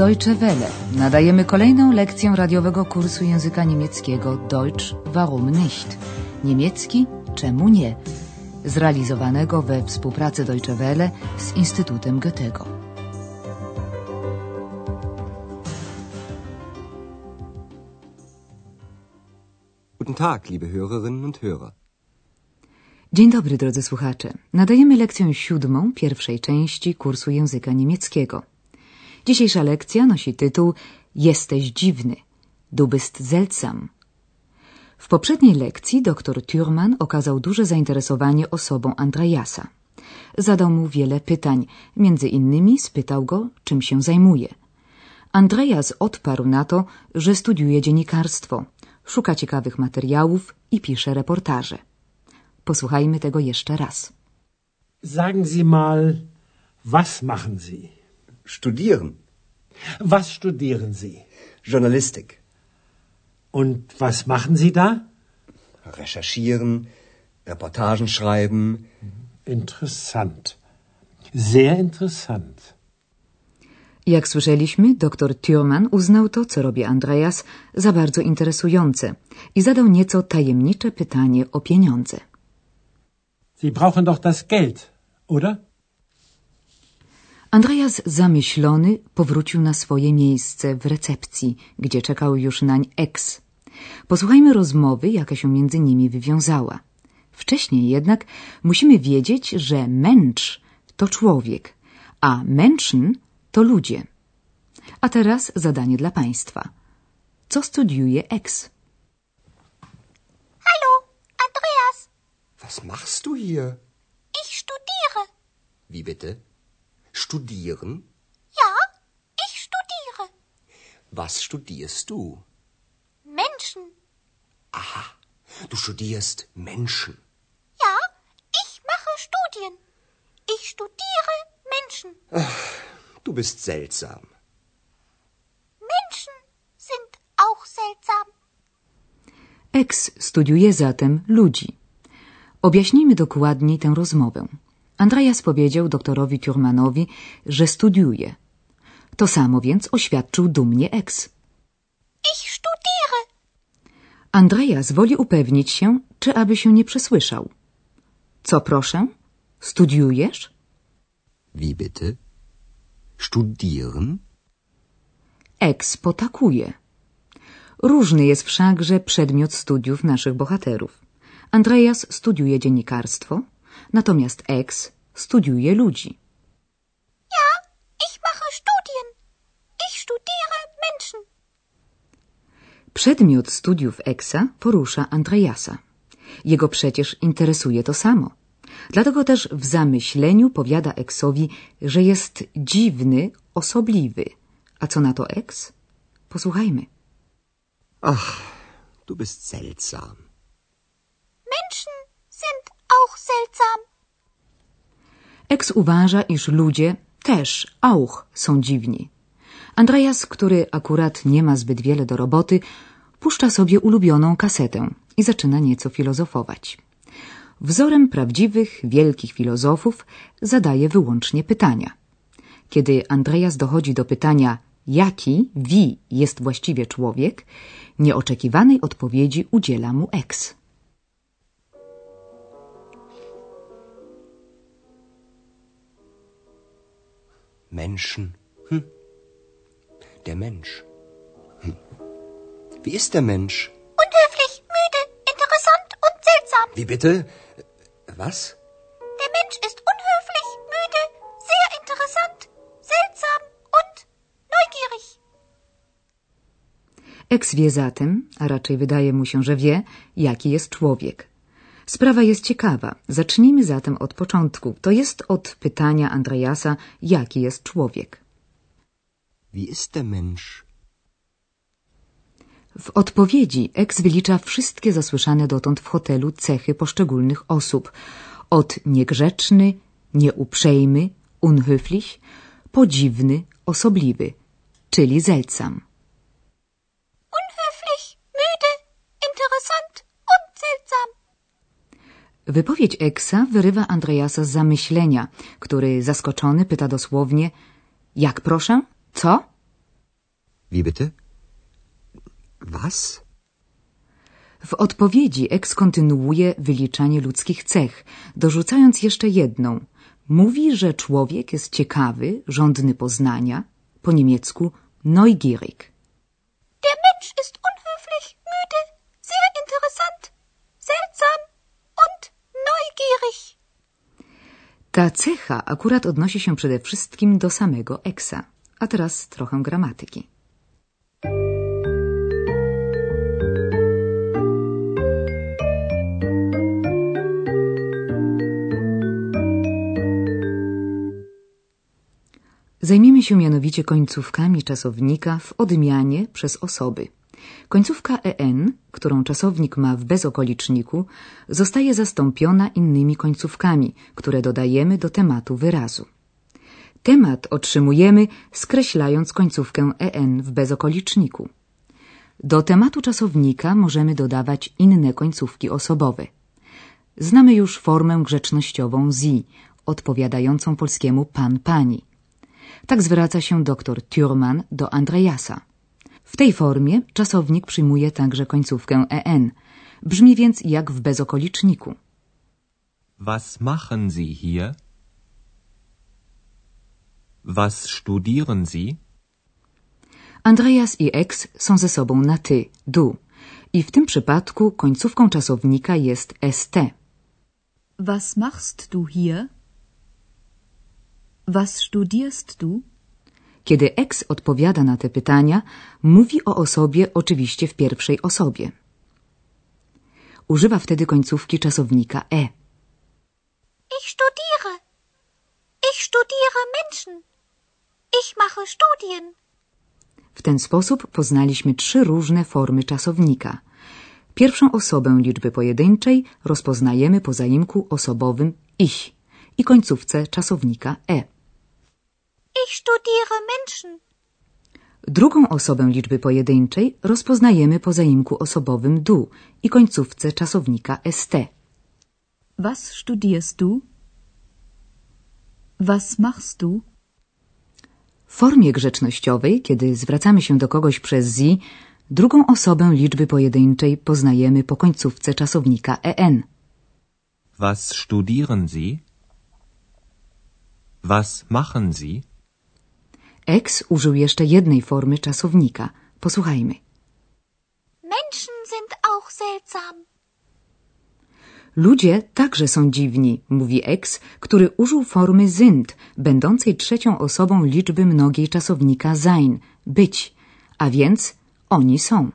Deutsche Welle. Nadajemy kolejną lekcję radiowego kursu języka niemieckiego Deutsch warum nicht? Niemiecki czemu nie? Zrealizowanego we współpracy Deutsche Welle z Instytutem Goethego. Guten Tag, liebe Hörerinnen und Hörer. Dzień dobry, drodzy słuchacze. Nadajemy lekcję siódmą pierwszej części kursu języka niemieckiego. Dzisiejsza lekcja nosi tytuł Jesteś dziwny. Du bist seltsam. W poprzedniej lekcji dr Thürmann okazał duże zainteresowanie osobą Andreasa. Zadał mu wiele pytań, między innymi spytał go, czym się zajmuje. Andreas odparł na to, że studiuje dziennikarstwo, szuka ciekawych materiałów i pisze reportaże. Posłuchajmy tego jeszcze raz. Sagen Sie mal, was machen Sie? Studieren. Was studieren Sie? Journalistik. Und was machen Sie da? Recherchieren. Reportagen schreiben. Interessant. Sehr interessant. Jak słyszeliśmy, dr Thürmann uznał to, co robi Andreas, za bardzo interesujące i zadał nieco tajemnicze pytanie o pieniądze. Sie brauchen doch das Geld, oder? Andreas zamyślony powrócił na swoje miejsce w recepcji, gdzie czekał już nań ex. Posłuchajmy rozmowy, jaka się między nimi wywiązała. Wcześniej jednak musimy wiedzieć, że Mensch to człowiek, a Menschen to ludzie. A teraz zadanie dla Państwa. Co studiuje ex? Hallo, Andreas. Was machst du hier? Ich studiere. Wie bitte? Studieren? Ja, ich studiere. Was studierst du? Menschen. Aha, du studierst Menschen. Ja, ich mache Studien. Ich studiere Menschen. Du bist seltsam. Menschen sind auch seltsam. Ex studiuje zatem ludzi. Objaśnijmy dokładniej tę rozmowę. Andreas powiedział doktorowi Thurmanowi, że studiuje. To samo więc oświadczył dumnie ex. Ich studiere. Andreas woli upewnić się, czy aby się nie przesłyszał. Co proszę? Studiujesz? Wie bitte? Studieren? Ex potakuje. Różny jest wszakże przedmiot studiów naszych bohaterów. Andreas studiuje dziennikarstwo, natomiast ex studiuje ludzi. Ja, ich mache Studien. Ich studiere Menschen. Przedmiot studiów Eksa porusza Andreasa. Jego przecież interesuje to samo. Dlatego też w zamyśleniu powiada Eksowi, że jest dziwny, osobliwy. A co na to Eks? Posłuchajmy. Ach, du bist seltsam. Menschen seltsam. Eks uważa, iż ludzie też, auch, są dziwni. Andreas, który akurat nie ma zbyt wiele do roboty, puszcza sobie ulubioną kasetę i zaczyna nieco filozofować. Wzorem prawdziwych, wielkich filozofów zadaje wyłącznie pytania. Kiedy Andreas dochodzi do pytania, jaki, wie jest właściwie człowiek, nieoczekiwanej odpowiedzi udziela mu ex. Menschen. Hm. Der Mensch. Hm. Wie ist der Mensch? Unhöflich, müde, interessant und seltsam. Wie bitte? Was? Der Mensch ist unhöflich, müde, sehr interessant, seltsam und neugierig. Eks wie zatem, a raczej wydaje mu się, że wie, jaki jest człowiek. Sprawa jest ciekawa. Zacznijmy zatem od początku. To jest od pytania Andreasa, jaki jest człowiek. Wie ist der Mensch? W odpowiedzi Eks wylicza wszystkie zasłyszane dotąd w hotelu cechy poszczególnych osób. Od niegrzeczny, nieuprzejmy, unhöflich, podziwny, osobliwy, czyli seltsam. Wypowiedź Eksa wyrywa Andreasa z zamyślenia, który zaskoczony pyta dosłownie Jak proszę? Co? Wie bitte? Was? W odpowiedzi Ex kontynuuje wyliczanie ludzkich cech, dorzucając jeszcze jedną. Mówi, że człowiek jest ciekawy, żądny poznania, po niemiecku neugierig. Der Mensch ist unhöflich, müde, sehr interessant, seltsam und Ta cecha akurat odnosi się przede wszystkim do samego Eksa. A teraz trochę gramatyki. Zajmiemy się mianowicie końcówkami czasownika w odmianie przez osoby. Końcówka en, którą czasownik ma w bezokoliczniku, zostaje zastąpiona innymi końcówkami, które dodajemy do tematu wyrazu. Temat otrzymujemy skreślając końcówkę en w bezokoliczniku. Do tematu czasownika możemy dodawać inne końcówki osobowe. Znamy już formę grzecznościową zi, odpowiadającą polskiemu pan pani. Tak zwraca się dr Thürmann do Andreasa. W tej formie czasownik przyjmuje także końcówkę en. Brzmi więc jak w bezokoliczniku. Was machen Sie hier? Was studieren Sie? Andreas i ex są ze sobą na ty, du. I w tym przypadku końcówką czasownika jest st. Was machst du hier? Was studierst du? Kiedy ex odpowiada na te pytania, mówi o osobie oczywiście w pierwszej osobie. Używa wtedy końcówki czasownika e. Ich studiere. Ich studiere Menschen. Ich mache Studien. W ten sposób poznaliśmy trzy różne formy czasownika. Pierwszą osobę liczby pojedynczej rozpoznajemy po zaimku osobowym ich i końcówce czasownika e. Ich studiere Menschen. Drugą osobę liczby pojedynczej rozpoznajemy po zaimku osobowym du i końcówce czasownika st. Was studierst du? Was machst du? W formie grzecznościowej, kiedy zwracamy się do kogoś przez sie, drugą osobę liczby pojedynczej poznajemy po końcówce czasownika en. Was studieren Sie? Was machen Sie? Ex użył jeszcze jednej formy czasownika. Posłuchajmy. Menschen sind auch seltsam. Ludzie także są dziwni, mówi ex, który użył formy sind, będącej trzecią osobą liczby mnogiej czasownika sein, być, a więc oni są.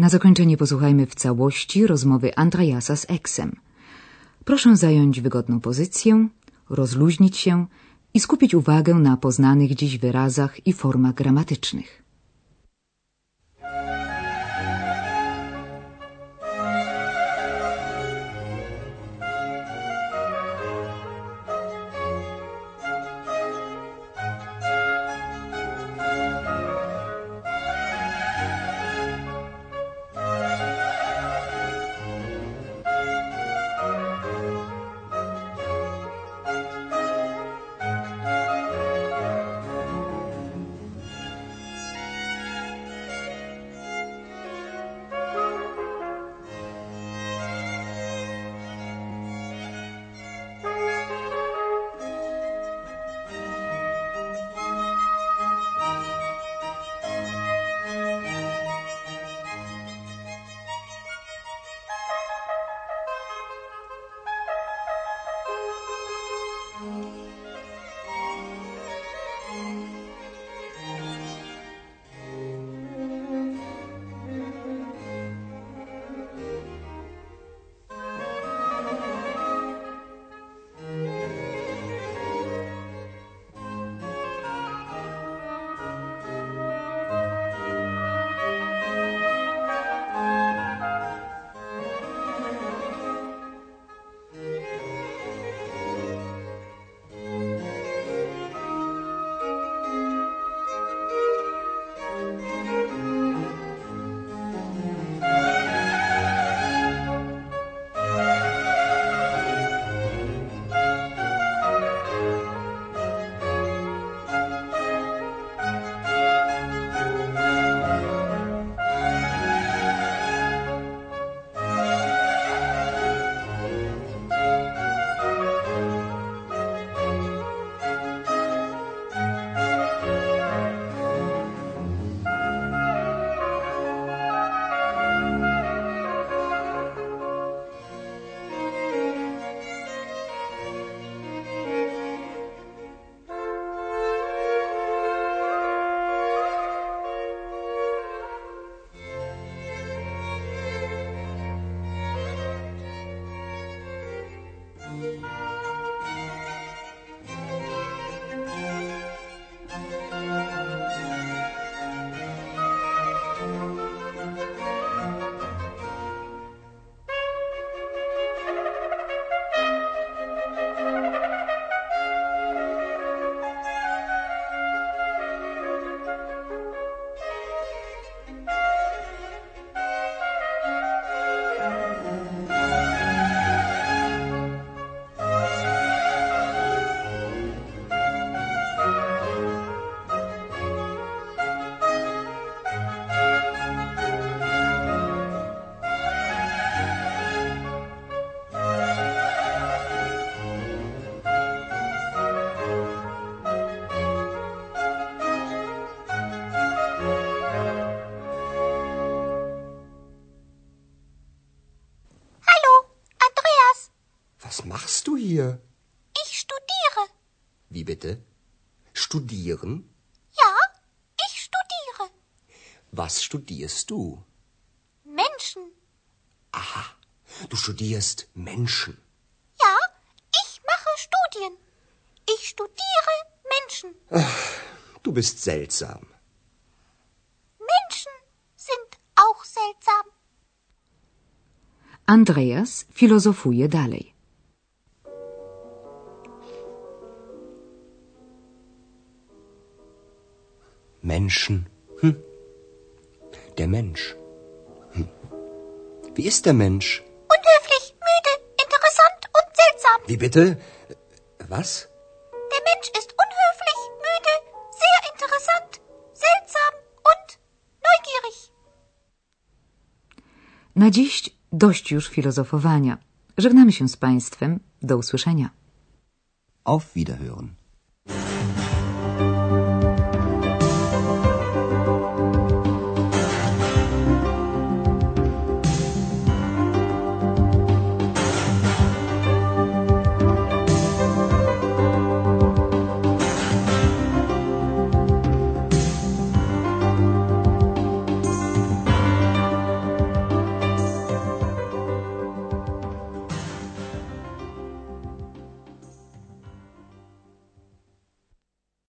Na zakończenie posłuchajmy w całości rozmowy Andreasa z Eksem. Proszę zająć wygodną pozycję, rozluźnić się i skupić uwagę na poznanych dziś wyrazach i formach gramatycznych. Hier? Ich studiere. Wie bitte? Studieren? Ja, ich studiere. Was studierst du? Menschen. Du studierst Menschen. Ja, ich mache Studien. Ich studiere Menschen. Du bist seltsam. Menschen sind auch seltsam. Andreas filozofuje dalej. Menschen. Hm. Der Mensch. Hm. Wie ist der Mensch? Unhöflich, müde, interessant und seltsam. Wie bitte? Was? Der Mensch ist unhöflich, müde, sehr interessant, seltsam und neugierig. Na dziś dość już filozofowania. Żegnamy się z Państwem. Do usłyszenia. Auf Wiederhören.